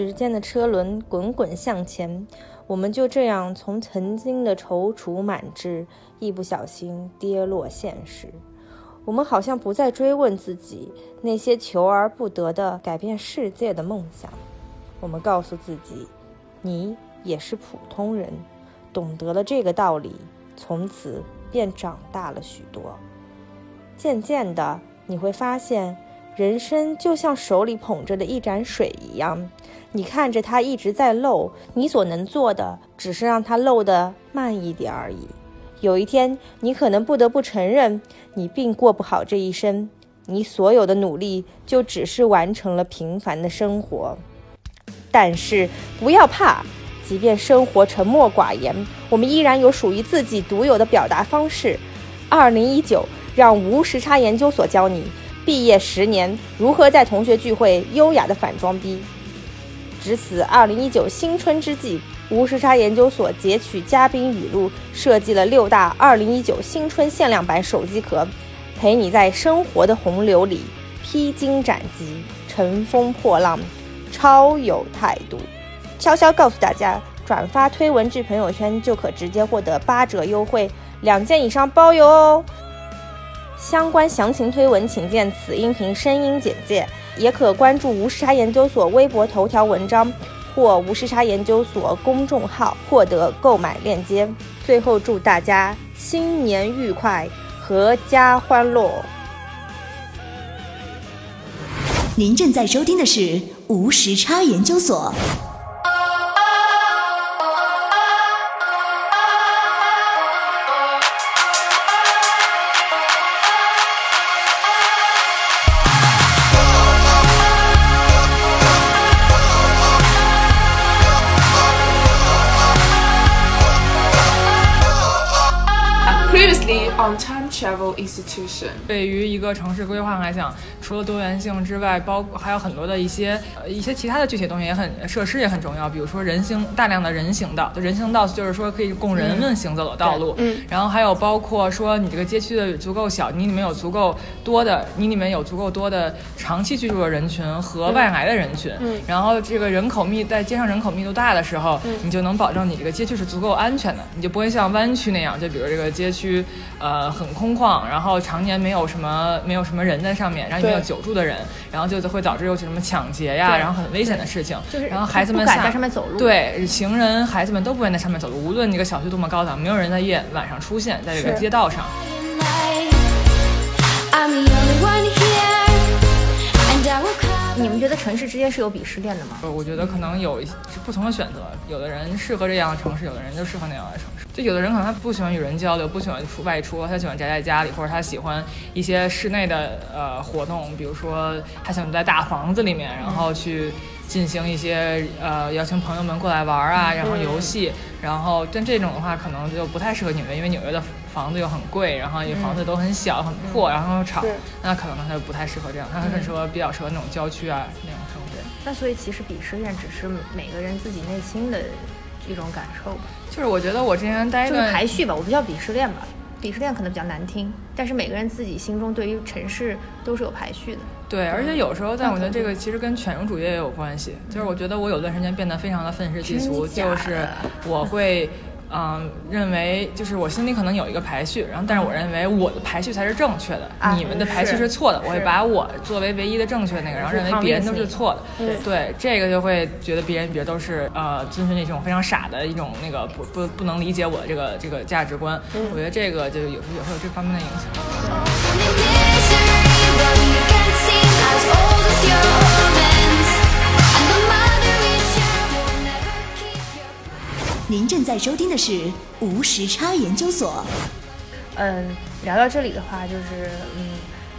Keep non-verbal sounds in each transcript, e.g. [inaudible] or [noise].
时间的车轮滚滚向前，我们就这样从曾经的踌躇满志，一不小心跌落现实。我们好像不再追问自己那些求而不得的改变世界的梦想。我们告诉自己，你也是普通人，懂得了这个道理，从此便长大了许多。渐渐的，你会发现。人生就像手里捧着的一盏水一样，你看着它一直在漏，你所能做的只是让它漏得慢一点而已。有一天，你可能不得不承认，你并过不好这一生，你所有的努力就只是完成了平凡的生活。但是不要怕，即便生活沉默寡言，我们依然有属于自己独有的表达方式。二零一九，让无时差研究所教你。毕业十年，如何在同学聚会优雅的反装逼？值此二零一九新春之际，无时差研究所截取嘉宾语录，设计了六大二零一九新春限量版手机壳，陪你在生活的洪流里披荆斩棘、乘风破浪，超有态度。悄悄告诉大家，转发推文至朋友圈就可直接获得八折优惠，两件以上包邮哦。相关详情推文，请见此音频声音简介，也可关注无时差研究所微博头条文章或无时差研究所公众号，获得购买链接。最后，祝大家新年愉快，阖家欢乐。您正在收听的是无时差研究所。Time travel institution，对于一个城市规划来讲，除了多元性之外，包还有很多的一些呃一些其他的具体东西也很设施也很重要。比如说人行大量的人行道，人行道就是说可以供人们行走的道路。嗯。然后还有包括说你这个街区的足够小，你里面有足够多的，你里面有足够多的长期居住的人群和外来的人群。嗯。然后这个人口密在街上人口密度大的时候，你就能保证你这个街区是足够安全的，你就不会像湾区那样，就比如这个街区。呃，很空旷，然后常年没有什么没有什么人在上面，然后也没有久住的人，然后就会导致有些什么抢劫呀，然后很危险的事情。就是，然后孩子们敢在上面走路。对，行人孩子们都不愿意在上面走路，无论这个小区多么高档，没有人在夜晚上出现在这个街道上。你们觉得城市之间是有鄙视链的吗？我觉得可能有不同的选择，有的人适合这样的城市，有的人就适合那样的城市。就有的人可能他不喜欢与人交流，不喜欢出外出，他喜欢宅在家里，或者他喜欢一些室内的呃活动，比如说他喜欢在大房子里面，然后去进行一些呃邀请朋友们过来玩啊，然后游戏，然后但这种的话可能就不太适合纽约，因为纽约的房子又很贵，然后也房子都很小很破，然后又吵，那可能他就不太适合这样，他很适合比较适合那种郊区啊那种生活。那所以其实鄙视链只是每个人自己内心的一种感受吧。就是我觉得我之前待就是排序吧，我不叫鄙视链吧，鄙视链可能比较难听，但是每个人自己心中对于城市都是有排序的。对，而且有时候，但我觉得这个其实跟犬儒主义也有关系。就是我觉得我有段时间变得非常的愤世嫉俗，就是我会。嗯，认为就是我心里可能有一个排序，然后但是我认为我的排序才是正确的，你们的排序是错的，我会把我作为唯一的正确那个，然后认为别人都是错的。对，这个就会觉得别人别都是呃遵循那种非常傻的一种那个不不不能理解我的这个这个价值观。我觉得这个就有时候也会有这方面的影响。您正在收听的是无时差研究所。嗯，聊到这里的话，就是嗯，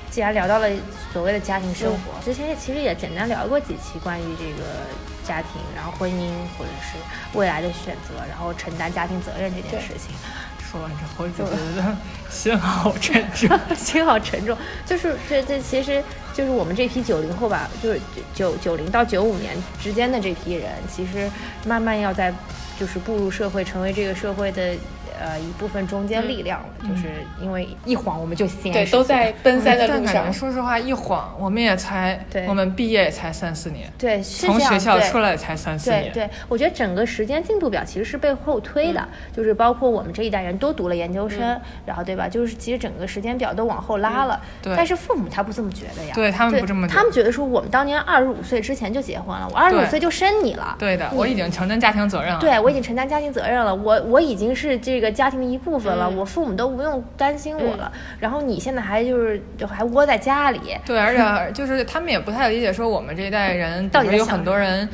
既然聊到了所谓的家庭生活，之前也其实也简单聊过几期关于这个家庭，然后婚姻或者是未来的选择，然后承担家庭责任这件事情。说完之后就觉得心好沉重，心好沉重。就是这这其实就是我们这批九零后吧，就是九九零到九五年之间的这批人，其实慢慢要在。就是步入社会，成为这个社会的呃一部分中间力量了，就是因为一晃我们就现对，都在奔三的路上。说实话，一晃我们也才，对我们毕业也才三四年，对是从学校出来才三四年，对对，我觉得整个时间进度表其实是被后推的，就是包括我们这一代人都读了研究生，然后对吧？就是其实整个时间表都往后拉了。对但是父母他不这么觉得呀，对他们不这么觉得他们觉得说我们当年二十五岁之前就结婚了，我二十五岁就生你了，对的，我已经承担家庭责任了。对，我已经承担家庭责任了，我我已经是这个家庭的一部分了，嗯。我父母都不用担心我了。然后你现在还就是就还窝在家里，对，而且就是他们也不太理解，说我们这一代人，[laughs] 到底有很多人。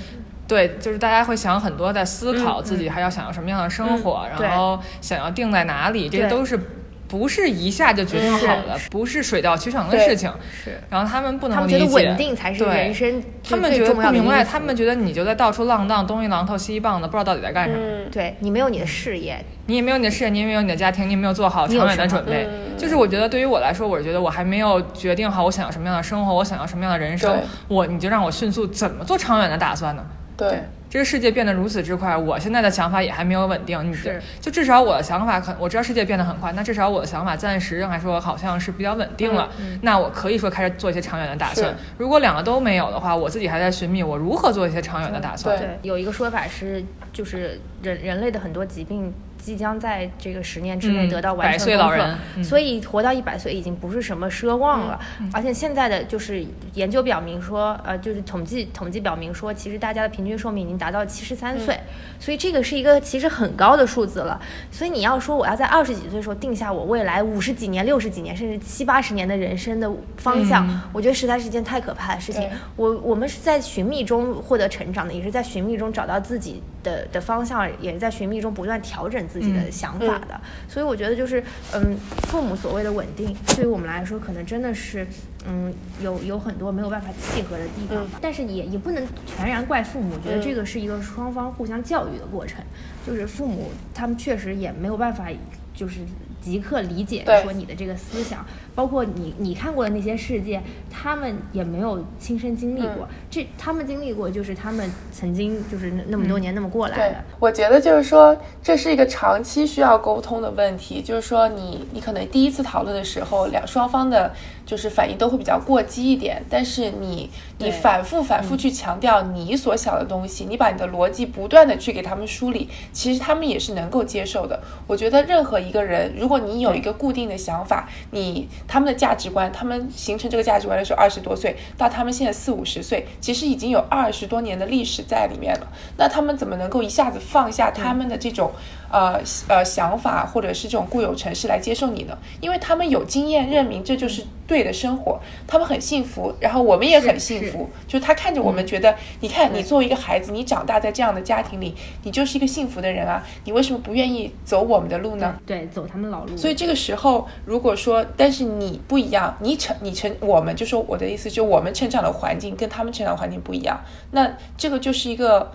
对，就是大家会想很多，在思考自己还要想要什么样的生活，然后想要定在哪里，这都是不是一下就决定好了，不是水到渠成的事情。是然后他们不能他们觉得理解稳定才是对人生他们觉得不明白，他们觉得你就在到处浪荡，东一榔头西一棒子，不知道到底在干什么。嗯，对你没有你的事业，你也没有你的事业，你也没有你的家庭，你也没有做好长远的准备。就是我觉得对于我来说，我是觉得我还没有决定好我想要什么样的生活，我想要什么样的人生，我你就让我迅速怎么做长远的打算呢？对，这个世界变得如此之快，我现在的想法也还没有稳定。你就是就至少我的想法可，我知道世界变得很快，那至少我的想法暂时来说好像是比较稳定了。那我可以说开始做一些长远的打算。如果两个都没有的话，我自己还在寻觅我如何做一些长远的打算。对对，有一个说法是，就是人人类的很多疾病即将在这个十年之内嗯得到完百全攻克岁老人嗯所以活到一百岁已经不是什么奢望了。而且现在的就是研究表明说，呃，就是统计统计表明说，其实大家的平均寿命已经达到七十三岁，所以这个是一个其实很高的数字了。所以你要说我要在二十几岁的时候定下我未来五十几年、六十几年甚至七八十年的人生的方向，嗯我觉得实在是一件太可怕的事情。我我们是在寻觅中获得成长的，也是在寻觅中找到自己的的方向，也是在寻觅中不断调整自己的想法的。所以我觉得就是，嗯，父母所谓的稳定，对于我们来说，可能真的是，嗯，有有很多没有办法契合的地方。但是也也不能全然怪父母，我觉得这个是一个双方互相教育的过程。就是父母他们确实也没有办法，就是即刻理解对说你的这个思想，包括你你看过的那些世界，他们也没有亲身经历过。嗯这他们经历过，就是他们曾经就是那那么多年那么过来的。，我觉得就是说，这是一个长期需要沟通的问题。就是说你，你可能第一次讨论的时候，两双方的就是反应都会比较过激一点，但是你你反复反复去强调你所想的东西，你把你的逻辑不断的去给他们梳理，其实他们也是能够接受的。我觉得任何一个人，如果你有一个固定的想法，你他们的价值观，他们形成这个价值观的时候二十多岁，到他们现在四五十岁，其实已经有二十多年的历史在里面了。那他们怎么能够一下子放下他们的这种呃呃想法，或者是这种固有城市来接受你呢？因为他们有经验认明这就是对的生活，他们很幸福，然后我们也很幸福。就他看着我们觉得，你看你作为一个孩子，你长大在这样的家庭里，你就是一个幸福的人啊，你为什么不愿意走我们的路呢？对，走他们老路。所以这个时候，如果说，但是你不一样，你成你成，我们就说我的意思，就我们成长的环境跟他们成长的环境不一样，那这个就是一个。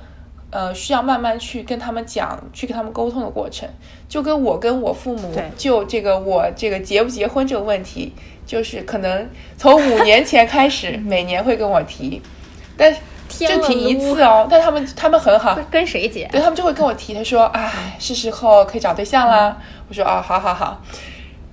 呃，需要慢慢去跟他们讲，去跟他们沟通的过程，就跟我跟我父母就这个我这个结不结婚这个问题，就是可能从五年前开始，[laughs] 每年会跟我提，但是就提一次哦，但他们他们很好，跟谁结？对他们就会跟我提，他说：“哎，是时候可以找对象啦。我说：“哦，好好好。”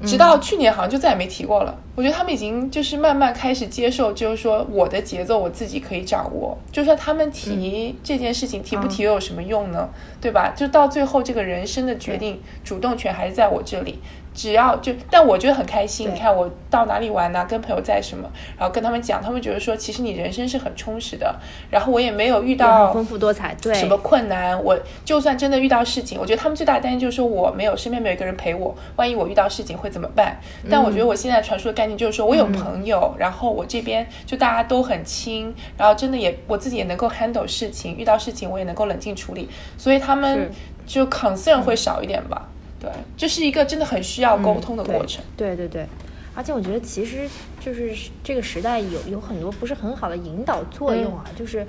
直到去年好像就再也没提过了。我觉得他们已经就是慢慢开始接受，就是说我的节奏我自己可以掌握。就算他们提这件事情，提不提又有什么用呢？对吧？就到最后这个人生的决定，主动权还是在我这里。只要就，但我觉得很开心。你看我到哪里玩呐、跟朋友在什么，然后跟他们讲，他们觉得说，其实你人生是很充实的。然后我也没有遇到丰富多彩。对，什么困难，我就算真的遇到事情，我觉得他们最大的担心就是说我没有身边没有一个人陪我，万一我遇到事情会怎么办？但我觉得我现在传输的概念就是说我有朋友，然后我这边就大家都很亲，然后真的也我自己也能够 handle 事情，遇到事情我也能够冷静处理，所以他们就 concern 会少一点吧。对，这是一个真的很需要沟通的过程。对对对，而且我觉得其实就是这个时代有有很多不是很好的引导作用啊，就是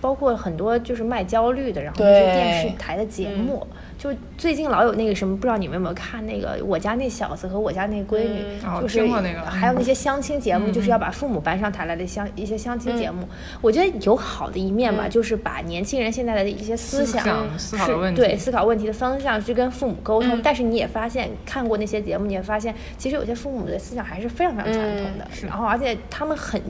包括很多就是卖焦虑的，然后那些电视台的节目，就最近老有那个什么，不知道你们有没有看那个我家那小子和我家那闺女，哦就是还有那些相亲节目，就是要把父母搬上台来的相一些相亲节目，我觉得有好的一面吧，就是把年轻人现在的一些思思想思考问题。对思考问题的方向去跟父母沟通，嗯。但是你也发现看过那些节目，你也发现其实有些父母的思想还是非常非常传统的，是然后而且他们很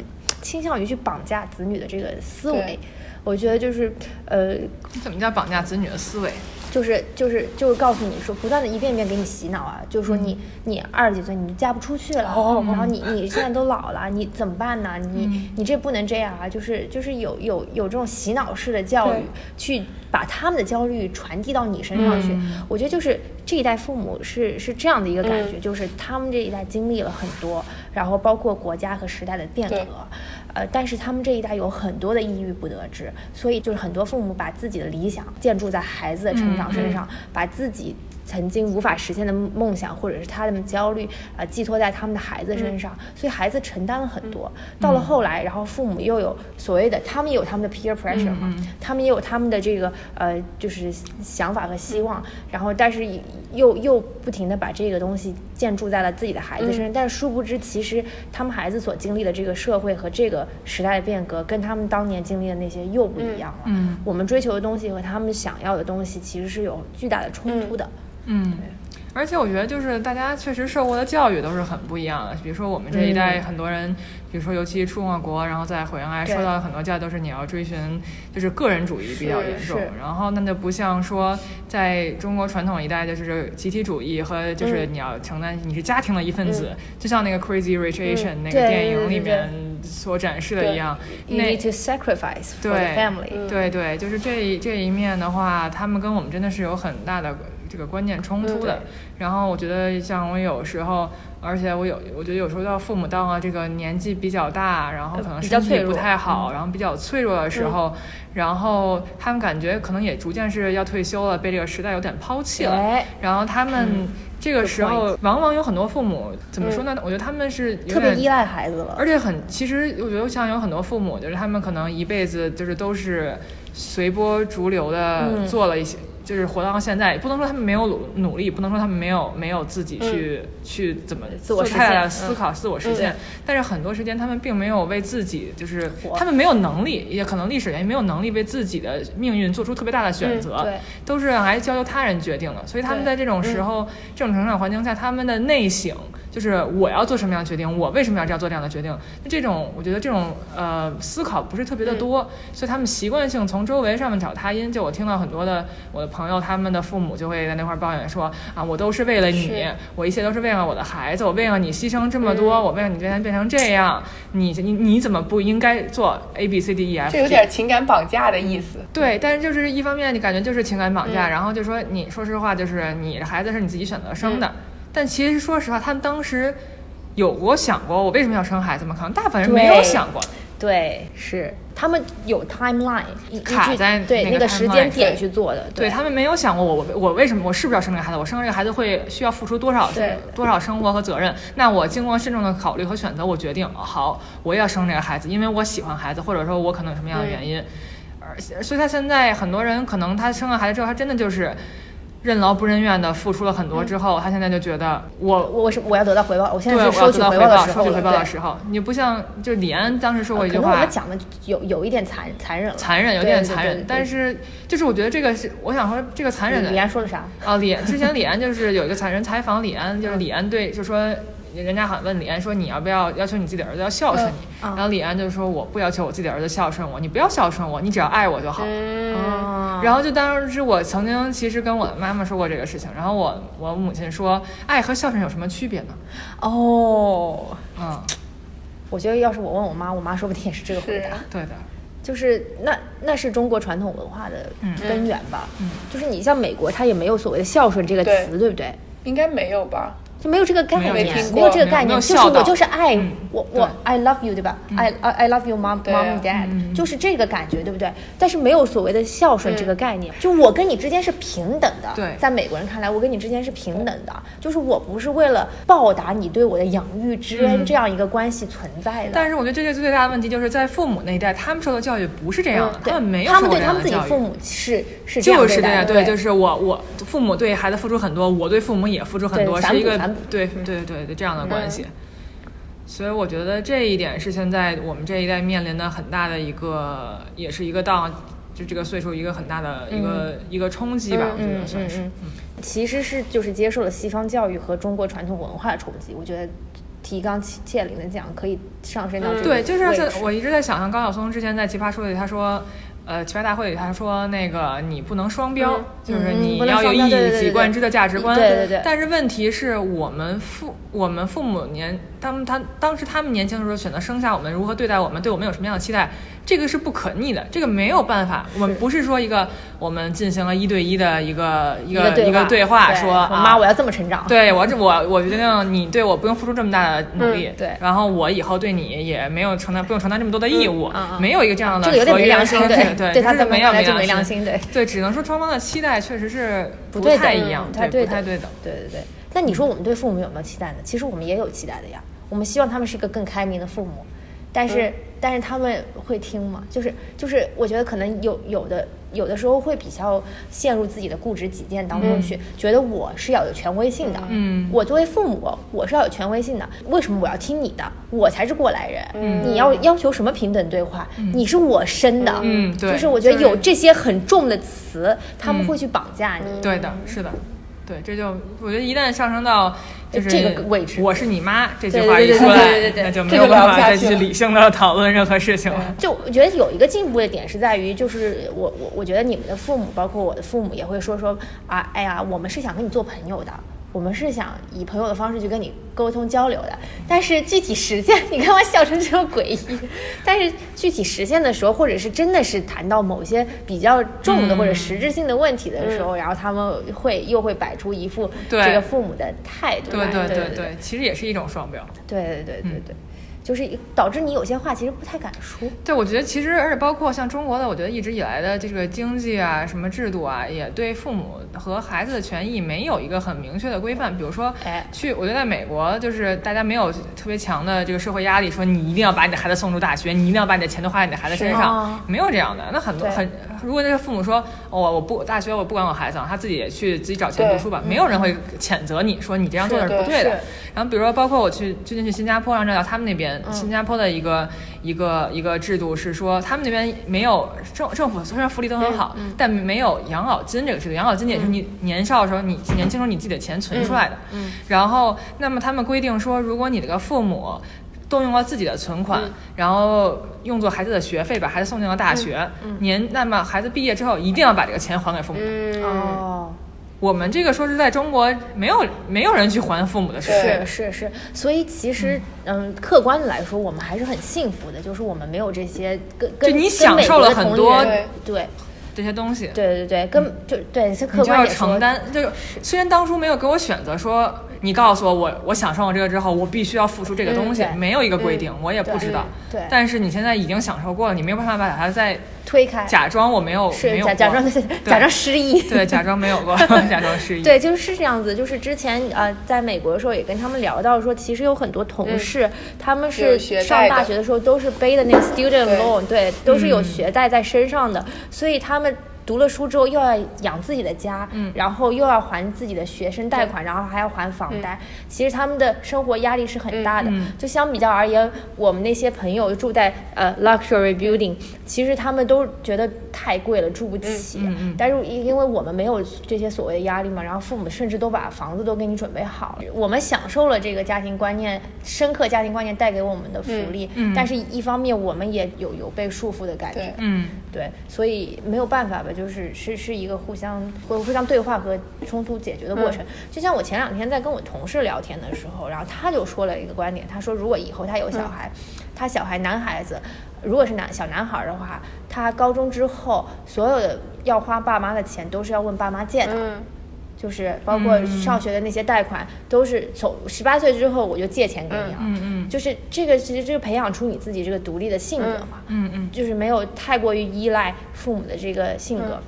倾向于去绑架子女的这个思维。我觉得就是，呃，怎么叫绑架子女的思维？就是就是就是告诉你说，不断的一遍一遍给你洗脑啊，就是说你、你二十几岁你嫁不出去了，然后你你现在都老了，你怎么办呢？你、你这不能这样啊！就是就是有有有这种洗脑式的教育，去把他们的焦虑传递到你身上去。我觉得就是这一代父母是是这样的一个感觉，就是他们这一代经历了很多，然后包括国家和时代的变革。呃，但是他们这一代有很多的抑郁不得志，所以就是很多父母把自己的理想建筑在孩子的成长身上，把自己曾经无法实现的梦想或者是他们的焦虑，呃，寄托在他们的孩子身上，所以孩子承担了很多。到了后来，然后父母又有所谓的，他们也有他们的 peer pressure 嘛，他们也有他们的这个呃，就是想法和希望，然后但是又又不停的把这个东西建筑在了自己的孩子身上，但是殊不知，其实他们孩子所经历的这个社会和这个时代的变革，跟他们当年经历的那些又不一样了。嗯。我们追求的东西和他们想要的东西，其实是有巨大的冲突的。嗯，而且我觉得就是大家确实受过的教育都是很不一样的。比如说我们这一代嗯。很多人，比如说尤其出过国，然后再回来受到的很多教育都是你要追寻就是个人主义比较严重，然后那就不像说在中国传统一代就是集体主义和就是你要承担你是家庭的一份子，就像那个 Crazy Rich Asian 那个电影里面所展示的一样，You need to sacrifice for the 对 family。对对，就是这一这一面的话，他们跟我们真的是有很大的这个观念冲突的。嗯然后我觉得，像我有时候，而且我有，我觉得有时候到父母到了这个年纪比较大，然后可能身体不太好，然后比较脆弱的时候，然后他们感觉可能也逐渐是要退休了，被这个时代有点抛弃了。哎然后他们这个时候，往往有很多父母怎么说呢？我觉得他们是特别依赖孩子了。而且很，其实我觉得像有很多父母，就是他们可能一辈子就是都是随波逐流的嗯做了一些，就是活到现在，不能说他们没有努努力，不能说他们没有没有自己去、去怎么自我实做太大的现思考、自我实现，但是很多时间他们并没有为自己，就是他们没有能力，也可能历史原因没有能力为自己的命运做出特别大的选择，对。都是来交由他人决定的，所以他们在这种时候、这种成长环境下，他们的内省就是我要做什么样的决定，我为什么要这样做这样的决定？那这种我觉得这种呃思考不是特别的多，所以他们习惯性从周围上面找他因。就我听到很多的我的朋友，他们的父母就会在那块儿抱怨说啊，我都是为了你，我一切都是为了我的孩子，我为了你牺牲这么多，我为了你变成变成这样，你你你怎么不应该做 A B C D E F？这有点情感绑架的意思。对，但是就是一方面，你感觉就是情感绑嗯架，然后就说你说实话，就是你的孩子是你自己选择生嗯的，但其实说实话，他们当时有过想过我为什么要生孩子吗？可能大部分人没有想过。对，是他们有 timeline，卡在那个对那个时间点去做的。对他们没有想过我我我为什么我是不是要生这个孩子？我生这个孩子会需要付出多少对多少生活和责任？那我经过慎重的考虑和选择，我决定哦好，我也要生这个孩子，因为我喜欢孩子，或者说我可能有什么样的原因。而且所以他现在很多人可能他生了孩子之后，他真的就是任劳不任怨的付出了很多之后，他现在就觉得我我我是我要得到回报？我现，在是收到回报，的时候。收取回报的时候，你不像就是李安当时说过一句话可能我们，讲的有有一点残残忍了，残忍有点残忍，但是就是我觉得这个是我想说这个残忍的李安说的啥？哦，李安之前李安就是有一个采人采访李安，就是李安对就说。人家好像问李安说：“你要不要要求你自己的儿子要孝顺你？”然后李安就说：“我不要求我自己的儿子孝顺我，你不要孝顺我，你只要爱我就好。然后就当时我曾经其实跟我的妈妈说过这个事情，然后我我母亲说：“爱和孝顺有什么区别呢哦，？”嗯，我觉得要是我问我妈，我妈说不定也是这个回答。对的，就是那那是中国传统文化的嗯根源吧？嗯就是你像美国，它也没有所谓的孝顺这个词，对不对？应该没有吧？就没有这个概念，没有这个概念，就是我就是爱嗯我我 I love you 对吧？I I I love you mom mom 啊 and dad，就是这个感觉对不对？但是没有所谓的孝顺这个概念，就我跟你之间是平等的。对在美国人看来，我跟你之间是平等的，就是我不是为了报答你对我的养育之恩这样一个关系存在的。但是我觉得这个最大的问题就是在父母那一代，他们受的教育不是这样的，对他们没有他们对他。们自己父母是是这样就是这样，对待的，对，就是我我父母对孩子付出很多，我对父母也付出很多，是一个对对对对这样的关系。所以我觉得这一点是现在我们这一代面临的很大的一个，也是一个到就这个岁数一个很大的一个、一个冲击吧，我觉得算是。嗯嗯，其实是就是接受了西方教育和中国传统文化的冲击。我觉得提纲挈领的讲可以上升到这个对，就是我一直在想象高晓松之前在奇葩说里他说。呃，奇葩大会里他说那个你不能双标，嗯就是嗯你要有一以己贯之的价值观。对对对但是问题是我们父我们父母年他们他当时他们年轻的时候选择生下我们，如何对待我们，对我们有什么样的期待，这个是不可逆的，这个没有办法。我们不是说一个我们进行了一对一的一个一一个一个对对话，对说我妈我啊要这么成长。对我这我我决定你对我不用付出这么大的努力，嗯对然后我以后对你也没有承担不用承担这么多的义务，没有一个这样的这个有没良心，对对对他没有在本来就没没良心，对。对，只能说双方的期待确实是不太一样，对的不太对等。对对对。那你说我们对父母有没有期待呢？其实我们也有期待的呀。我们希望他们是一个更开明的父母，但是、但是他们会听吗？就是就是，我觉得可能有有的有的时候会比较陷入自己的固执己见当中去，觉得我是要有权威性的。嗯我作为父母，我是要有权威性的。为什么我要听你的？我才是过来人。嗯你要要求什么平等对话？你是我生的。嗯对就是我觉得有这些很重的词，他们会去绑架你。对的，是的，对，这就我觉得一旦上升到就是这个位置我是你妈这句话一出来，那就没有办法再去理性的讨论任何事情了。就我觉得有一个进步的点是在于，就是我我我觉得你们的父母，包括我的父母，也会说说啊，哎呀，我们是想跟你做朋友的，我们是想以朋友的方式去跟你沟通交流的。但是具体实现，你看我笑成这么诡异。但是具体实现的时候，或者是真的是谈到某些比较重的或者实质性的问题的时候，然后他们会又会摆出一副对这个父母的态度来。对对对对其实也是一种双标。对对对对嗯对，就是导致你有些话其实不太敢说。对，我觉得其实，而且包括像中国的，我觉得一直以来的这个经济啊、什么制度啊，也对父母和孩子的权益没有一个很明确的规范。比如说哎，去，我觉得在美国，就是大家没有特别强的这个社会压力，说你一定要把你的孩子送出大学，你一定要把你的钱都花在你的孩子身上啊，没有这样的。那很多很，如果那个父母说，哦，我不大学我不管我孩子，他自己也去自己找钱读书吧，没有人会谴责你说你这样做的是不对的。然后比如说，包括我去最近去新加坡，然后到他们那边、新加坡的一个一个一个制度是说，他们那边没有政政府虽然福利都很好，但没有养老金这个制度。养老金也是你年少的时候，你年轻时候你自己的钱存出来的。然后，那么他们规定说，如果你这个父母。动用了自己的存款，然后用作孩子的学费，把孩子送进了大学。年，那么孩子毕业之后，一定要把这个钱还给父母。嗯，哦。我们这个说是在中国，没有没有人去还父母的。是是是，所以其实嗯，客观的来说，我们还是很幸福的，就是我们没有这些跟跟就你享受了很多对这些东西，对对对，跟就对是客你就要观点说承担。就虽然当初没有给我选择说，你告诉我我我享受了这个之后，我必须要付出这个东西，嗯没有一个规定，我也不知道。对对但是你现在已经享受过了，你没有办法把它再推开假装我没有没是有过假 [laughs] 假装假装失忆，对假装没有过，[laughs] 假装失忆。对，就是这样子。就是之前呃，在美国的时候也跟他们聊到说，其实有很多同事，他们是上大学的时候都是背的那个 student loan，对，都是有学贷在身上的，所以他们。读了书之后，又要养自己的家，嗯，然后又要还自己的学生贷款，然后还要还房贷。其实他们的生活压力是很大的。就相比较而言，我们那些朋友住在呃 luxury building，其实他们都觉得太贵了，住不起。但是因因为我们没有这些所谓的压力嘛，然后父母甚至都把房子都给你准备好了，我们享受了这个家庭观念深刻家庭观念带给我们的福利。嗯但是一方面我们也有有被束缚的感觉。对嗯，对，所以没有办法吧，就是是是一个互相互互相对话和冲突解决的过程。就像我前两天在跟我同事聊天的时候，然后他就说了一个观点，他说如果以后他有小孩，他小孩男孩子，如果是男小男孩的话，他高中之后所有的要花爸妈的钱都是要问爸妈借的。嗯，就是包括上学的那些贷款，都是从十八岁之后我就借钱给你了。嗯嗯就是这个，其实就是培养出你自己这个独立的性格嘛。嗯嗯，就是没有太过于依赖父母的这个性格。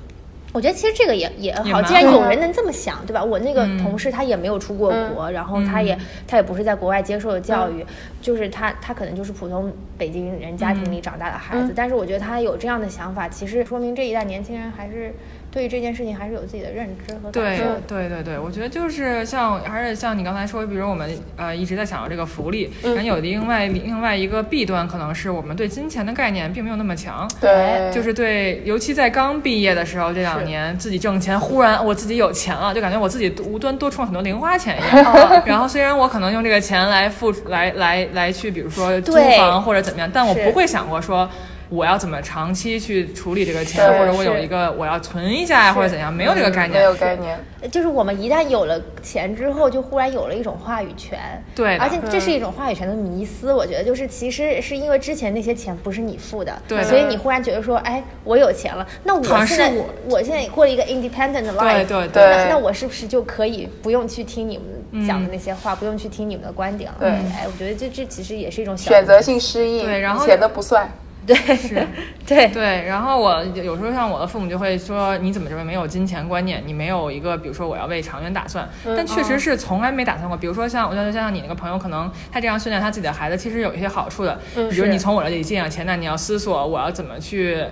我觉得其实这个也也好，既然有人能这么想，对吧？我那个同事他也没有出过国，然后他也他也不是在国外接受的教育，就是他他可能就是普通北京人家庭里长大的孩子，但是我觉得他有这样的想法，其实说明这一代年轻人还是对于这件事情还是有自己的认知和感对受的。对对对，我觉得就是像还是像你刚才说，比如我们呃一直在想到这个福利，然后有另外另外一个弊端，可能是我们对金钱的概念并没有那么强。对，就是对，尤其在刚毕业的时候，这两年自己挣钱，忽然我自己有钱了，就感觉我自己无端多充了很多零花钱一样。[laughs] 然后虽然我可能用这个钱来付来来来去，比如说租房或者怎么样，但我不会想过说。我要怎么长期去处理这个钱，或者我有一个我要存一下呀，或者怎样，没有这个概念。没有概念。就是我们一旦有了钱之后，就忽然有了一种话语权。对而且这是一种话语权的迷思。我觉得就是其实是因为之前那些钱不是你付的，对所以你忽然觉得说，哎，我有钱了，那我现在我现在过了一个 independent life，对对对那那我是不是就可以不用去听你们讲的那些话，不用去听你们的观点了？对哎，我觉得这这其实也是一种选择性失忆，对然后以前的不算。对是。对对，然后我有时候像我的父母就会说，你怎么这么没有金钱观念？你没有一个，比如说我要为长远打算，但确实是从来没打算过。比如说像我觉得像你那个朋友，可能他这样训练他自己的孩子，其实有一些好处的。比如你从我这里借点钱，那你要思索我要怎么去。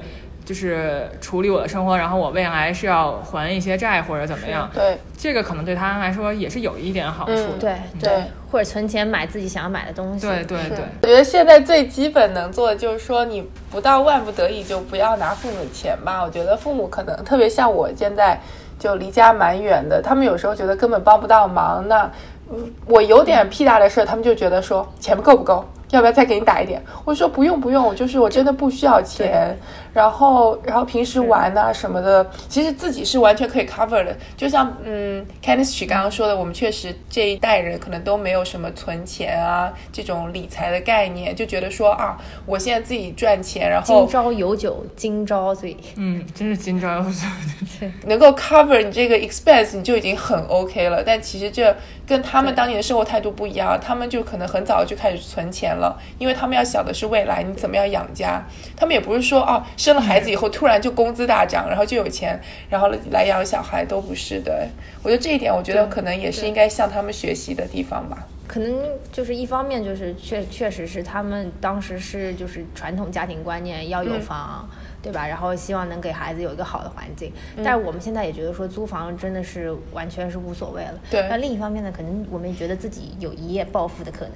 就是处理我的生活，然后我未来是要还一些债或者怎么样，对这个可能对他们来说也是有一点好处对对。或者存钱买自己想要买的东西。对对对我觉得现在最基本能做的就是说，你不到万不得已就不要拿父母的钱吧。我觉得父母可能特别像我现在就离家蛮远的，他们有时候觉得根本帮不到忙。那嗯我有点屁大的事儿，他们就觉得说钱够不够，要不要再给你打一点？我说不用不用，我就是我真的不需要钱。然后然后平时玩呐、什么的，其实自己是完全可以 cover 的。就像嗯 n e 刚刚说的，我们确实这一代人可能都没有什么存钱啊这种理财的概念，就觉得说啊，我现在自己赚钱，然后今朝有酒今朝醉。嗯，真是今朝有酒。[laughs] 能够 cover 你这个 expense，你就已经很 OK 了。但其实这跟他们当年的生活态度不一样，他们就可能很早就开始存钱了，因为他们要想的是未来你怎么样养家。他们也不是说啊，生了孩子以后突然就工资大涨，然后就有钱，然后来养小孩，都不是的。我觉得这一点，我觉得可能也是应该向他们学习的地方吧。可能就是一方面就是确确实是他们当时是就是传统家庭观念要有房，对吧？然后希望能给孩子有一个好的环境。但是我们现在也觉得说租房真的是完全是无所谓了。对那另一方面呢，可能我们也觉得自己有一夜暴富的可能。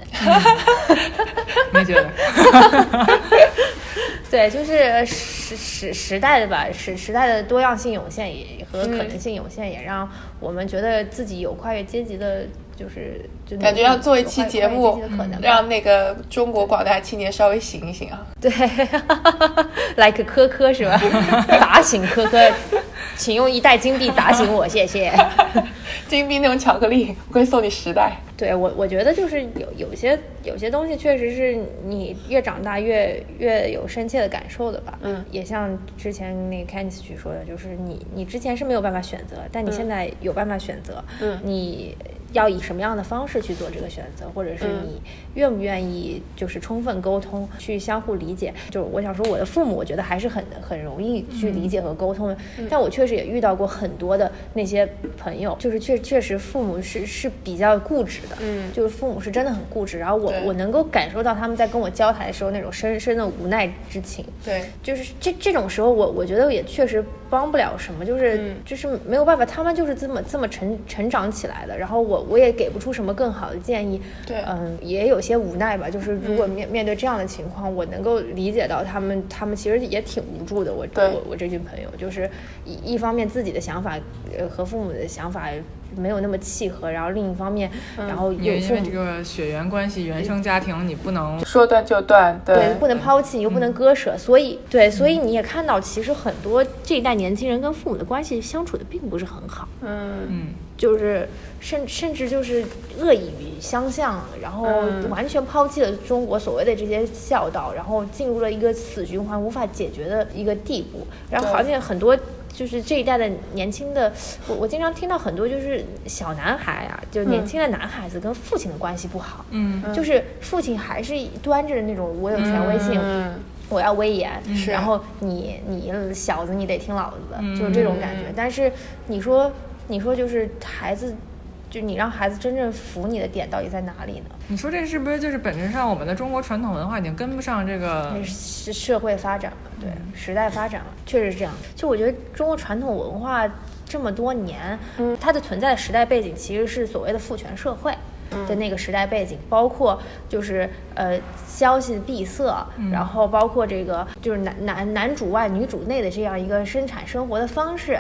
没觉得？[laughs] 对，就是时时时代的吧，时时代的多样性涌现也和可能性涌现，也让我们觉得自己有跨越阶级的，就是就感觉要做一期节目让那个中国广大青年稍微醒一醒啊！[laughs] 对，like 科科是吧？[laughs] 砸醒科科，请用一袋金币砸醒我，谢谢。金币那种巧克力，我可以送你十袋。对我，我觉得就是有有些有些东西确实是你越长大越越有深切的感受的吧。嗯，也像之前那个 Candice 去说的，就是你你之前是没有办法选择，但你现在有办法选择。嗯你要以什么样的方式去做这个选择，或者是嗯你愿不愿意就是充分沟通，去相互理解。就我想说，我的父母，我觉得还是很很容易去理解和沟通的。嗯但我确实也遇到过很多的那些朋友，就是确确实父母是是比较固执的，嗯就是父母是真的很固执。然后我我能够感受到他们在跟我交谈的时候那种深深的无奈之情。对，就是这这种时候我，我觉得也确实帮不了什么，就是、嗯就是没有办法，他们就是这么这么成成长起来的，然后我我也给不出什么更好的建议，对嗯，也有些无奈吧。就是如果面、面对这样的情况，我能够理解到他们，他们其实也挺无助的。我我我这群朋友，就是一一方面自己的想法呃和父母的想法没有那么契合，然后另一方面，然后有因为这个血缘关系、原生家庭，你不能说断就断，对，对，不能抛弃，你又不能割舍，所以对，所以你也看到，其实很多这一代年轻人跟父母的关系相处的并不是很好，嗯，嗯。就是甚甚至就是恶以相向，然后嗯。完全抛弃了中国所谓的这些孝道，然后进入了一个死循环无法解决的一个地步，然后对。好像很多就是这一代的年轻的，我我经常听到很多就是小男孩啊，就年轻的男孩子跟父亲的关系不好，嗯。就是父亲还是端着那种我有权威性，嗯。我要威严，是然后你你小子你得听老子的，嗯就是这种感觉。但是你说你说就是孩子，就你让孩子真正服你的点到底在哪里呢？你说这是不是就是本质上我们的中国传统文化已经跟不上这个那是社会发展了，对，时代发展了，确实是这样。就我觉得中国传统文化这么多年，嗯它的存在的时代背景其实是所谓的父权社会。嗯的那个时代背景，包括就是呃消息闭塞，然后包括这个就是男男男主外女主内的这样一个生产生活的方式，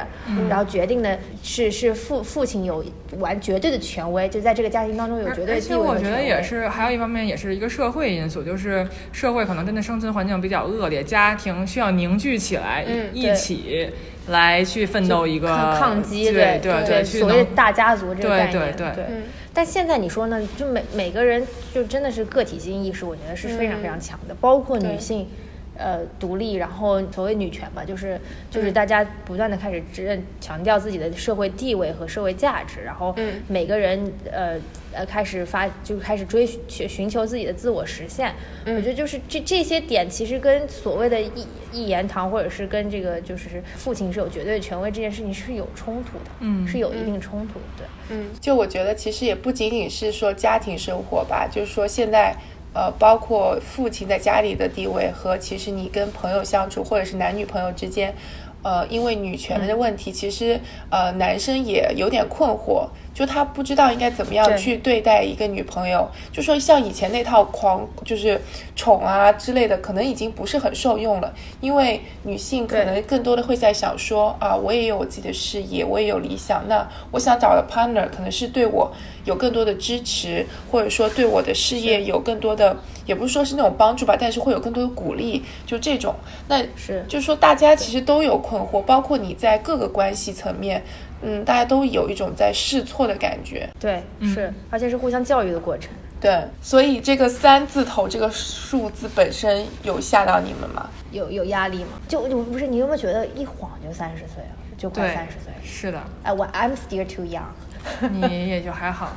然后决定的是是父父亲有完绝对的权威，就在这个家庭当中有绝对而的地位且我觉得。也是，还有一方面也是一个社会因素，就是社会可能真的生存环境比较恶劣，家庭需要凝聚起来，嗯一起来去奋斗一个抗抗击，对对对，所谓大家族这个对概念，对对嗯但现在你说呢？就每每个人就真的是个体性意识，我觉得是非常非常强的，包括女对性。呃，独立，然后所谓女权吧，就是嗯就是大家不断的开始指认强调自己的社会地位和社会价值，然后嗯每个人呃呃开始发就开始追寻寻求自己的自我实现。嗯我觉得就是这这些点其实跟所谓的一一言堂或者是跟这个就是父亲是有绝对权威这件事情是有冲突的，嗯是有一定冲突的，对。嗯，就我觉得其实也不仅仅是说家庭生活吧，就是说现在。呃，包括父亲在家里的地位和其实你跟朋友相处，或者是男女朋友之间，呃，因为女权的问题，其实呃男生也有点困惑，就他不知道应该怎么样去对待一个女朋友，就说像以前那套狂就是宠啊之类的，可能已经不是很受用了，因为女性可能更多的会在想说啊，我也有我自己的事业，我也有理想，那我想找的 partner 可能是对我有更多的支持，或者说对我的事业有更多的，也不是说是那种帮助吧，但是会有更多的鼓励，就这种。那是。就是说大家其实都有困惑，包括你在各个关系层面，嗯，大家都有一种在试错的感觉。对，是，而且是互相教育的过程。对，所以这个三字头这个数字本身有吓到你们吗？有有压力吗？就就不是你有没有觉得一晃就三十岁了，就快三十岁了？是的，哎，我 I'm still too young。[laughs] 你也就还好，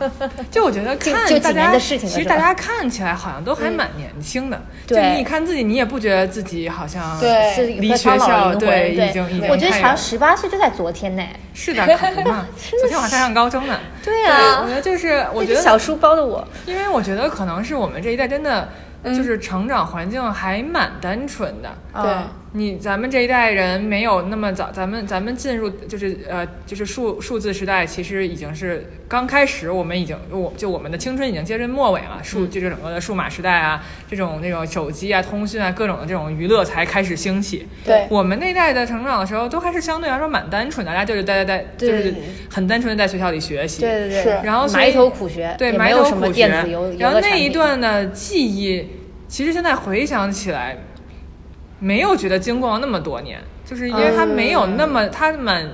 就我觉得看大家其实大家看起来好像都还蛮年轻的，就对你看自己，你也不觉得自己好像对。离学校对对已经已经我觉得好像十八岁就在昨天呢。是的，可不嘛，[laughs] 昨天我还上高中呢。对我觉得就是，我觉得小书包的我，因为我觉得可能是我们这一代真的嗯就是成长环境还蛮单纯的。对。啊你咱们这一代人没有那么早，咱们咱们进入就是呃就是数数字时代，其实已经是刚开始，我们已经我就我们的青春已经接近末尾了，嗯。数就是整个的数码时代啊，这种那种手机啊、通讯啊各种的这种娱乐才开始兴起。对。我们那一代的成长的时候，都还是相对来说蛮单纯的，大家就是在在在就是很单纯的在学校里学习。对对对，是然后埋头苦学，对，埋头苦学。然后那一段的记忆，其实现在回想起来，没有觉得经过了那么多年，就是因为它没有那么，它蛮。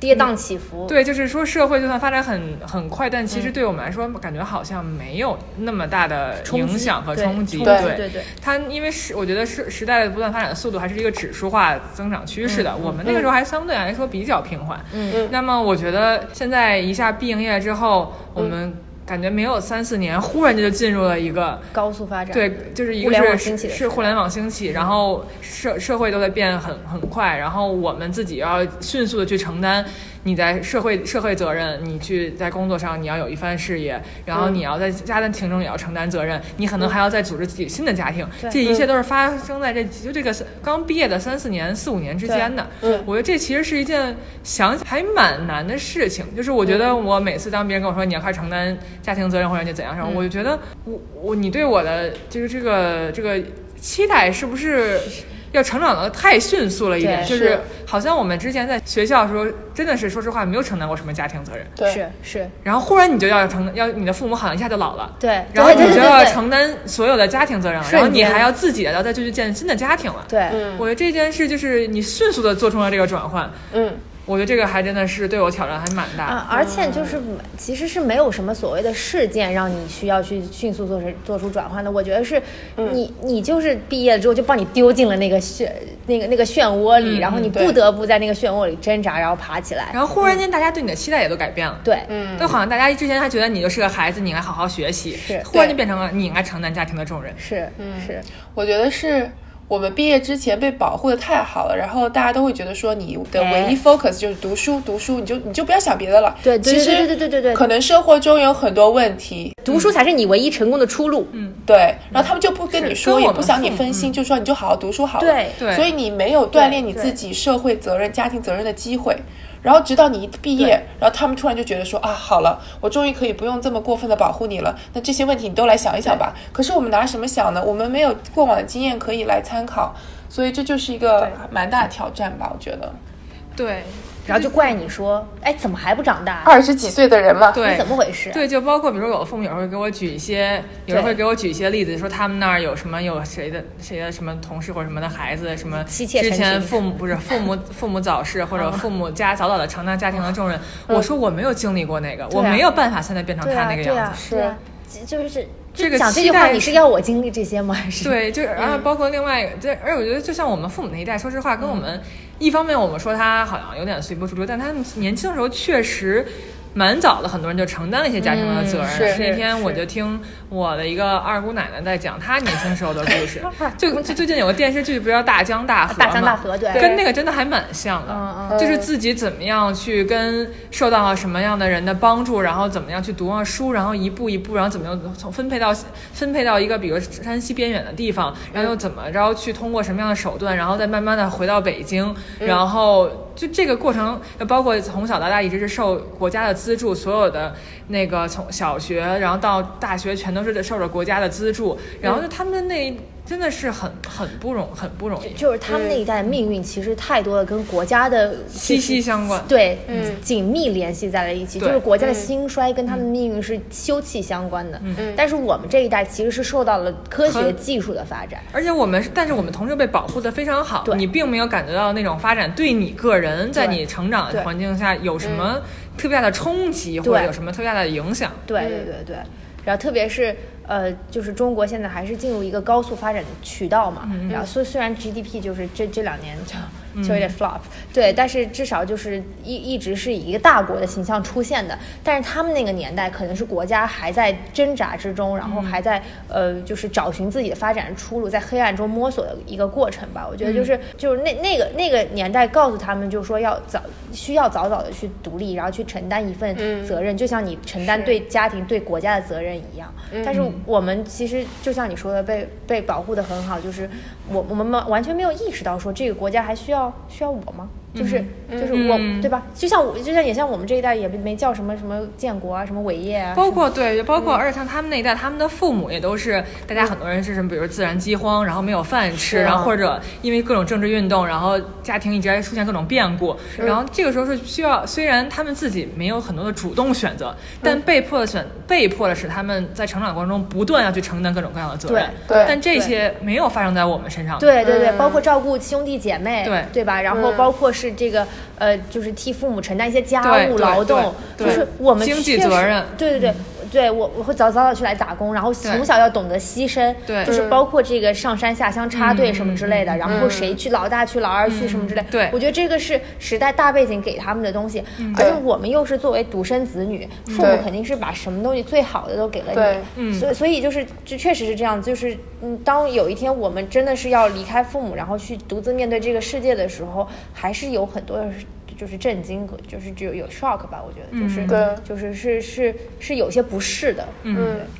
跌宕起伏。对，就是说社会就算发展很很快，但其实对我们来说，感觉好像没有那么大的影响和冲击。冲对击对对它因为是我觉得是时代的不断发展的速度还是一个指数化增长趋势的，我们那个时候还相对来说比较平缓。嗯那么我觉得现在一下毕营业之后，我们感觉没有三四年，忽然间就进入了一个高速发展。对，就是一个互联网是是互联网兴起，然后社社会都在变很很快，然后我们自己要迅速的去承担你在社会社会责任，你去在工作上你要有一番事业，然后你要在家庭中也要承担责任，你可能还要再组织自己新的家庭，对。这一切都是发生在这就这个刚毕业的三四年四五年之间的。对我觉得这其实是一件想起还蛮难的事情，就是我觉得我每次当别人跟我说你要开始承担家庭责任或者你怎样时候，我就觉得我我你对我的就是这个这个期待是不是？要成长的太迅速了一点，就是是。好像我们之前在学校的时候，真的是说实话没有承担过什么家庭责任，对是。是，然后忽然你就要承要你的父母好像一下就老了，对，然后你就要承担所有的家庭责任了，然后你还要自己要再继续建新的家庭了。对，嗯。我觉得这件事就是你迅速的做出了这个转换，嗯，我觉得这个还真的是对我挑战还蛮大的。啊，而且就是其实是没有什么所谓的事件让你需要去迅速做出做出转换的。我觉得是你你就是毕业了之后就把你丢进了那个漩那个那个漩涡里，然后你不得不在那个漩涡里挣扎，然后爬起来。然后忽然间，大家对你的期待也都改变了。对，嗯就好像大家之前还觉得你就是个孩子，你应该好好学习，是忽然就变成了你应该承担家庭的重任。是是，我觉得是我们毕业之前被保护的太好了，然后大家都会觉得说你的唯一 focus 就是读书，读书，你就你就不要想别的了。对对其实对对对对对对。可能生活中有很多问题，读书才是你唯一成功的出路。嗯，对，然后他们就不跟你说，也不想你分心，就说你就好好读书好了。对。对。所以你没有锻炼你自己社会责任、家庭责任的机会。然后直到你一毕业，然后他们突然就觉得说啊，好了，我终于可以不用这么过分的保护你了。那这些问题你都来想一想吧。可是我们拿什么想呢？我们没有过往的经验可以来参考，所以这就是一个蛮大的挑战吧，我觉得。对然后就怪你说，哎，怎么还不长大？二十几岁的人嘛，对，怎么回事？对，就包括比如说我的父母有时候会给我举一些，有时候会给我举一些例子，说他们那儿有什么有谁的谁的什么同事或者什么的孩子，什么之前父母不是父母 [laughs] 父母早逝或者父母家早早的承担家庭的重任。我说我没有经历过那个，我没有办法现在变成他那个样，子。对啊，就就是这个讲这句话，期待是你是要我经历这些吗？还是对，就是然后包括另外一个，这而且我觉得就像我们父母那一代，说实话，跟我们一方面我们说他好像有点随波逐流，但他们年轻的时候确实。蛮早的，很多人就承担了一些家庭的责任。是那天我就听我的一个二姑奶奶在讲她年轻时候的故事，[laughs] 就就最近有个电视剧不是叫《大江大河》大江嘛大河对。跟那个真的还蛮像的。嗯嗯。就是自己怎么样去跟受到了什么样的人的帮助，然后怎么样去读上书，然后一步一步，然后怎么样从分配到分配到一个比如山西边远的地方，然后又怎么着去通过什么样的手段，然后再慢慢的回到北京，然后就这个过程，包括从小到大一直是受国家的资助，所有的那个从小学然后到大学全都是受着国家的资助，然后就他们那真的是很很不容很不容易，就是他们那一代的命运，其实太多的跟国家的息息相关。对，嗯紧密联系在了一起，就是国家的兴衰跟他们的命运是休戚相关的。嗯但是我们这一代其实是受到了科学技术的发展，而且我们，但是我们同时被保护的非常好，你并没有感觉到那种发展对你个人在你成长的环境下有什么特别大的冲击，或者有什么特别大的影响。对对对对。然后特别是呃，就是中国现在还是进入一个高速发展的渠道嘛。然后虽虽然 GDP 就是这这两年就就有点 flop，、对，但是至少就是一一直是以一个大国的形象出现的。但是他们那个年代可能是国家还在挣扎之中，然后还在、呃就是找寻自己的发展出路，在黑暗中摸索的一个过程吧。我觉得就是、就是那那个那个年代告诉他们，就是说要早需要早早的去独立，然后去承担一份嗯责任，就像你承担对家庭、对国家的责任一样。但是我们其实就像你说的，被被保护的很好，就是我我们完全没有意识到说这个国家还需要需要我吗？就是就是我嗯。对吧？就像我就像也像我们这一代也没叫什么什么建国啊，什么伟业啊，包括对，包括而且像他们那一代，他们的父母也都是，大家很多人是什么，比如自然饥荒，然后没有饭吃，啊。然后或者因为各种政治运动，然后家庭一直在出现各种变故，然后这个时候是需要，虽然他们自己没有很多的主动选择，但被迫的选，被迫的使他们在成长过程中不断要去承担各种各样的责任，对对但这些没有发生在我们身上，对对对，嗯。包括照顾兄弟姐妹，对。对吧？然后嗯。包括是这个呃，就是替父母承担一些家务劳动，就是我们经济责任对对对。对我，我会早早早去来打工，然后从小要懂得牺牲，对。就是嗯。包括这个上山下乡插队什么之类的，然后嗯谁去老大去老二去什么之类，对。我觉得这个是时代大背景给他们的东西，而且我们又是作为独生子女，父母肯定是把什么东西最好的都给了你，嗯。所以所以就是就确实是这样，就是嗯，当有一天我们真的是要离开父母，然后去独自面对这个世界的时候，还是有很多就是震惊和就是只有有 shock 吧，我觉得就是、对。就是是是是有些不适的，嗯，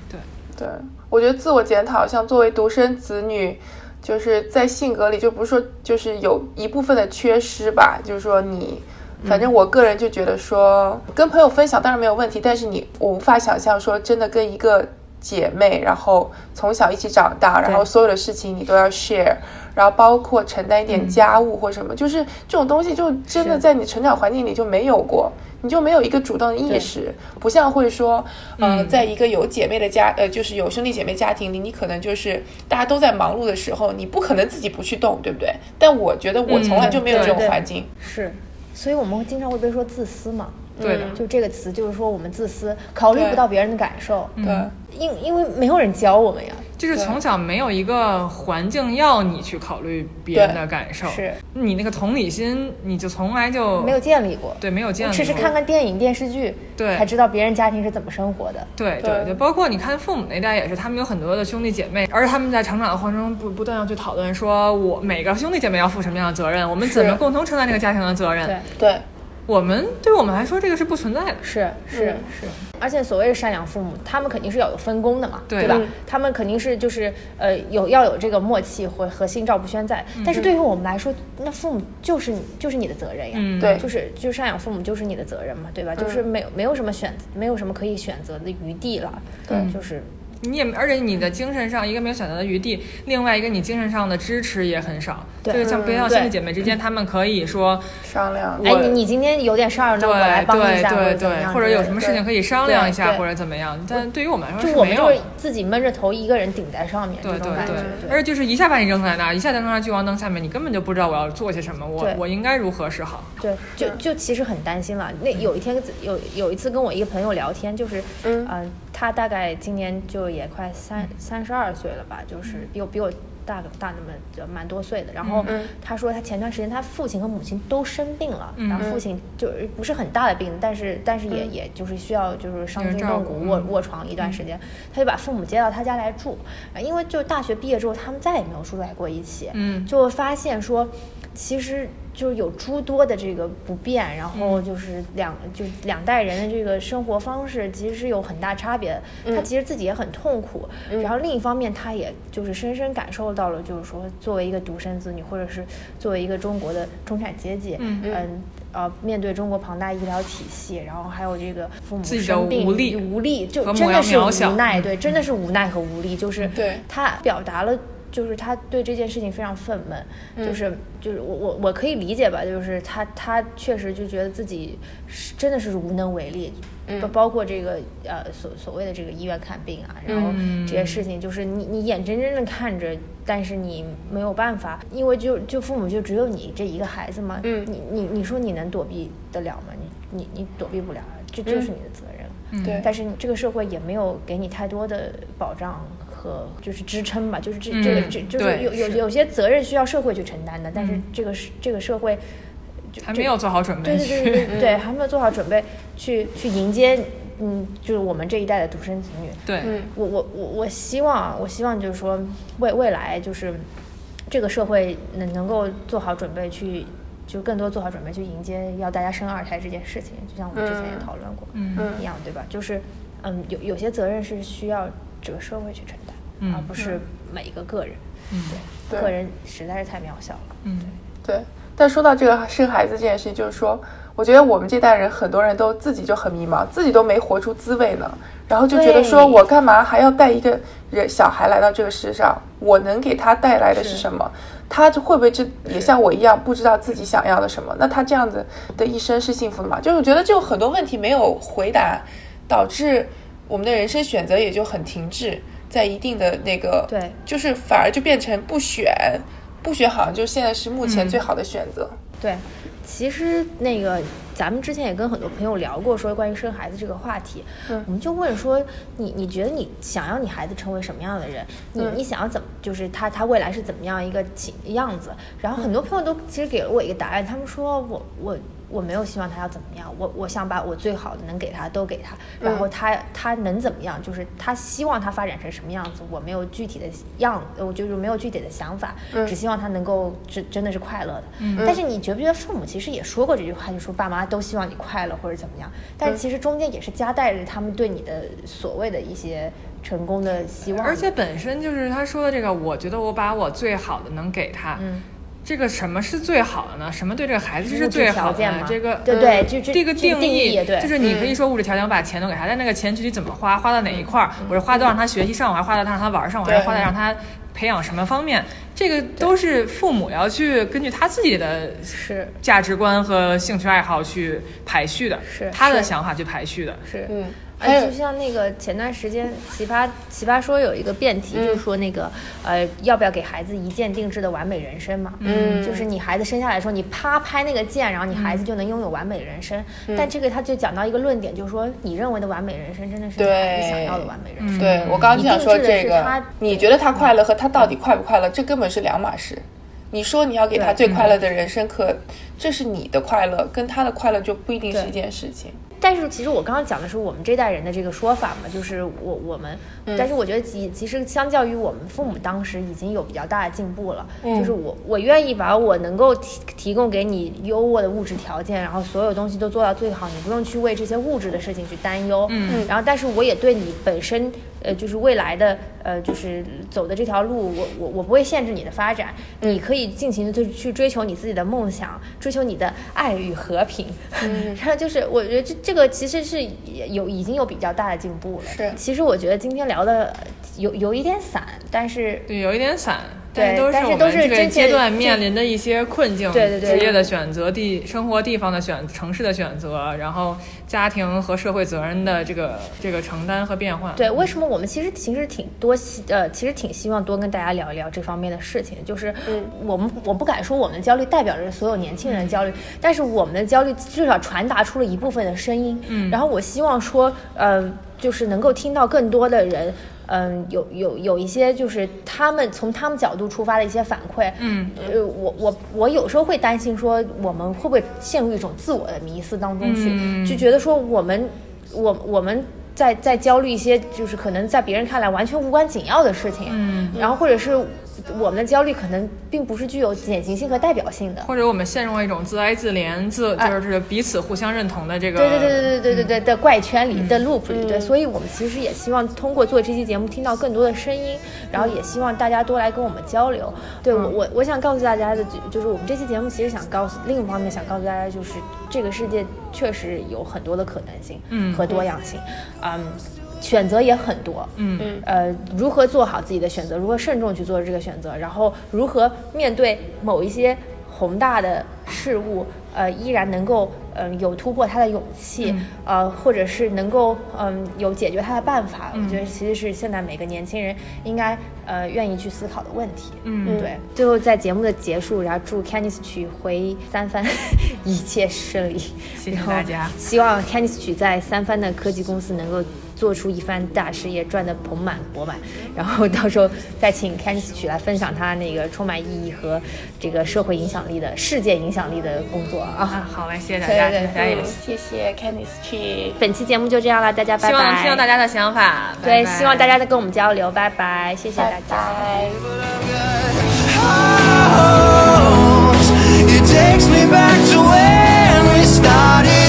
对。对，我觉得自我检讨，像作为独生子女，就是在性格里，就不是说就是有一部分的缺失吧，就是说你，反正我个人就觉得说，跟朋友分享当然没有问题，但是你我无法想象说真的跟一个姐妹，然后从小一起长大，然后所有的事情你都要 share。然后包括承担一点家务或什么，就是这种东西就真的在你成长环境里就没有过，你就没有一个主动的意识，不像会说，呃，在一个有姐妹的家，呃，就是有兄弟姐妹家庭里，你可能就是大家都在忙碌的时候，你不可能自己不去动，对不对？但我觉得我从来就没有这种环境，是。所以我们经常会被说自私嘛。对的，就这个词，就是说我们自私，考虑不到别人的感受。对，因因为没有人教我们呀。就是从小没有一个环境要你去考虑别人的感受，是你那个同理心，你就从来就没有建立过。对，没有建立过。只是看看电影、电视剧，对，才知道别人家庭是怎么生活的。对对对，包括你看父母那代也是，他们有很多的兄弟姐妹，而且他们在成长的过程中不不断要去讨论，说我每个兄弟姐妹要负什么样的责任，我们怎么共同承担这个家庭的责任。对。对。我们对于我们来说，这个是不存在的。是是是，而且所谓的赡养父母，他们肯定是要有分工的嘛，对吧？他们肯定是就是呃有要有这个默契和和心照不宣在。但是对于我们来说，那父母就是就是你的责任呀，对，就是就赡养父母就是你的责任嘛，对吧？就是没有没有什么选没有什么可以选择的余地了，对，就是。你也，而且你的精神上一个没有选择的余地，另外一个你精神上的支持也很少。对，像别像兄弟姐妹之间，她们可以说商量。哎，你你今天有点事儿，那我来帮一下，对对对，或者有什么事情可以商量一下，或者怎么样。但对于我们来说，就我们就是自己闷着头一个人顶在上面，对对对。而且就是一下把你扔在那儿，一下扔在聚光灯下面，你根本就不知道我要做些什么，我我应该如何是好。对，就就其实很担心了。那有一天有有一次跟我一个朋友聊天，就是嗯。他大概今年就也快三三十二岁了吧，就是比我比我大大那么就蛮多岁的。然后他说他前段时间他父亲和母亲都生病了，然后父亲就是不是很大的病，但是但是也也就是需要就是伤筋动骨卧卧床一段时间，他就把父母接到他家来住，因为就大学毕业之后他们再也没有住在过一起，就会发现说其实。就是有诸多的这个不便，然后就是两就两代人的这个生活方式其实是有很大差别。他其实自己也很痛苦，然后另一方面他也就是深深感受到了，就是说作为一个独生子女，或者是作为一个中国的中产阶级，嗯呃，面对中国庞大医疗体系，然后还有这个父母生病无力，无力就真的是无奈，对，真的是无奈和无力，就是他表达了。就是他对这件事情非常愤懑，就是就是我我我可以理解吧，就是他他确实就觉得自己是真的是无能为力，包包括这个呃所所谓的这个医院看病啊，然后这些事情就是你你眼睁睁的看着，但是你没有办法，因为就就父母就只有你这一个孩子嘛，你你你说你能躲避得了吗？你你你躲避不了，这就是你的责任，对，但是这个社会也没有给你太多的保障。和就是支撑吧，就是这这个这就是有有有些责任需要社会去承担的，但是这个是这个社会还没有做好准备，对对对对对，还没有做好准备去去迎接，嗯，就是我们这一代的独生子女。对，我我我我希望我希望就是说未未来就是这个社会能能够做好准备去，就更多做好准备去迎接要大家生二胎这件事情，就像我们之前也讨论过一样，对吧？就是嗯，有有些责任是需要。这个社会去承担，而不是每一个个人。嗯，对，个人实在是太渺小了。嗯，对。但说到这个生孩子这件事情，就是说，我觉得我们这代人很多人都自己就很迷茫，自己都没活出滋味呢，然后就觉得说我干嘛还要带一个人小孩来到这个世上？我能给他带来的是什么？他会不会这也像我一样不知道自己想要的什么？那他这样子的一生是幸福的吗？就是我觉得就很多问题没有回答，导致。我们的人生选择也就很停滞在一定的那个，对，就是反而就变成不选，不选好像就现在是目前最好的选择。对，其实那个咱们之前也跟很多朋友聊过，说关于生孩子这个话题，嗯，我们就问说，你你觉得你想要你孩子成为什么样的人？你你想要怎么，就是他他未来是怎么样一个情样子？然后很多朋友都其实给了我一个答案，他们说我我。我没有希望他要怎么样，我我想把我最好的能给他都给他，然后他他能怎么样，就是他希望他发展成什么样子，我没有具体的样，我就是没有具体的想法，只希望他能够真真的是快乐的。但是你觉不觉得父母其实也说过这句话，就说爸妈都希望你快乐或者怎么样，但是其实中间也是夹带着他们对你的所谓的一些成功的希望。而且本身就是他说的这个，我觉得我把我最好的能给他。这个什么是最好的呢？什么对这个孩子是最好的？这个对对，就这个定义，就是你可以说物质条件，我把钱都给他，但那个钱具体怎么花，花到哪一块儿？我是花到让他学习上，我还是花到让他玩上，我还是花在让他培养什么方面？这个都是父母要去根据他自己的是价值观和兴趣爱好去排序的，是他的想法去排序的。是，嗯，还哎，有就像那个前段时间奇葩奇葩说有一个辩题，嗯就是说那个呃，要不要给孩子一键定制的完美人生嘛？嗯就是你孩子生下来的时候，你啪拍那个键，然后你孩子就能拥有完美人生。但这个他就讲到一个论点，就是说你认为的完美人生，真的是你孩子想要的完美人生。对我刚刚就想说这个他，你觉得他快乐和他到底快不快乐，这根本是两码事。你说你要给他最快乐的人生，可这是你的快乐，跟他的快乐就不一定是一件事情。但是其实我刚刚讲的是我们这代人的这个说法嘛，就是我我们，但是我觉得其其实相较于我们父母当时已经有比较大的进步了，就是我我愿意把我能够提提供给你优渥的物质条件，然后所有东西都做到最好，你不用去为这些物质的事情去担忧，嗯，然后但是我也对你本身呃就是未来的呃就是走的这条路，我我我不会限制你的发展，你可以尽情的去去追求你自己的梦想，追求你的爱与和平，嗯。[laughs] 然后就是我觉得这这个其实是有已经有比较大的进步了。是。其实我觉得今天聊的有有一点散，但是对，有一点散，对但但是都是我们这个是真阶段面临的一些困境，对对对职业的选择、地生活地方的选、城市的选择，然后家庭和社会责任的这个这个承担和变换。对，为什么我们其实其实挺多希呃，其实挺希望多跟大家聊一聊这方面的事情。就是我们我不敢说我们的焦虑代表着所有年轻人的焦虑，但是我们的焦虑至少传达出了一部分的声音。嗯，然后我希望说，呃，就是能够听到更多的人。嗯，有有有一些就是他们从他们角度出发的一些反馈，嗯，呃，我我我有时候会担心说，我们会不会陷入一种自我的迷思当中去，嗯。就觉得说我们我我们在在焦虑一些就是可能在别人看来完全无关紧要的事情，嗯，然后或者是我们的焦虑可能并不是具有典型性和代表性的，或者我们陷入了一种自哀自怜。自就是彼此互相认同的这个对对对对对对对的怪圈里的 Loop 里，对。所以我们其实也希望通过做这期节目听到更多的声音，然后也希望大家多来跟我们交流。对我，我我想告诉大家的就就是我们这期节目其实想告诉，另一方面想告诉大家，就是这个世界确实有很多的可能性和多样性。嗯。选择也很多，嗯呃，如何做好自己的选择，如何慎重去做这个选择，然后如何面对某一些宏大的事物，呃，依然能够嗯、呃有突破它的勇气，呃，或者是能够嗯、有解决它的办法。我觉得其实是现在每个年轻人应该呃愿意去思考的问题。嗯对。最后在节目的结束，然后祝 Kennis 曲回三番一切顺利，谢谢然后大家希望 Kennis 曲在三番的科技公司能够。做出一番大事业，赚得盆满钵满，然后到时候再请 Candice 曲来分享他那个充满意义和这个社会影响力的世界影响力的工作啊。啊，好嘞，谢谢大家，对对大家谢谢 Candice 去。本期节目就这样了，大家拜拜希望能。听到大家的想法。对，拜拜希望大家再跟我们交流，拜拜，谢谢大拜家。takes me back to when we started.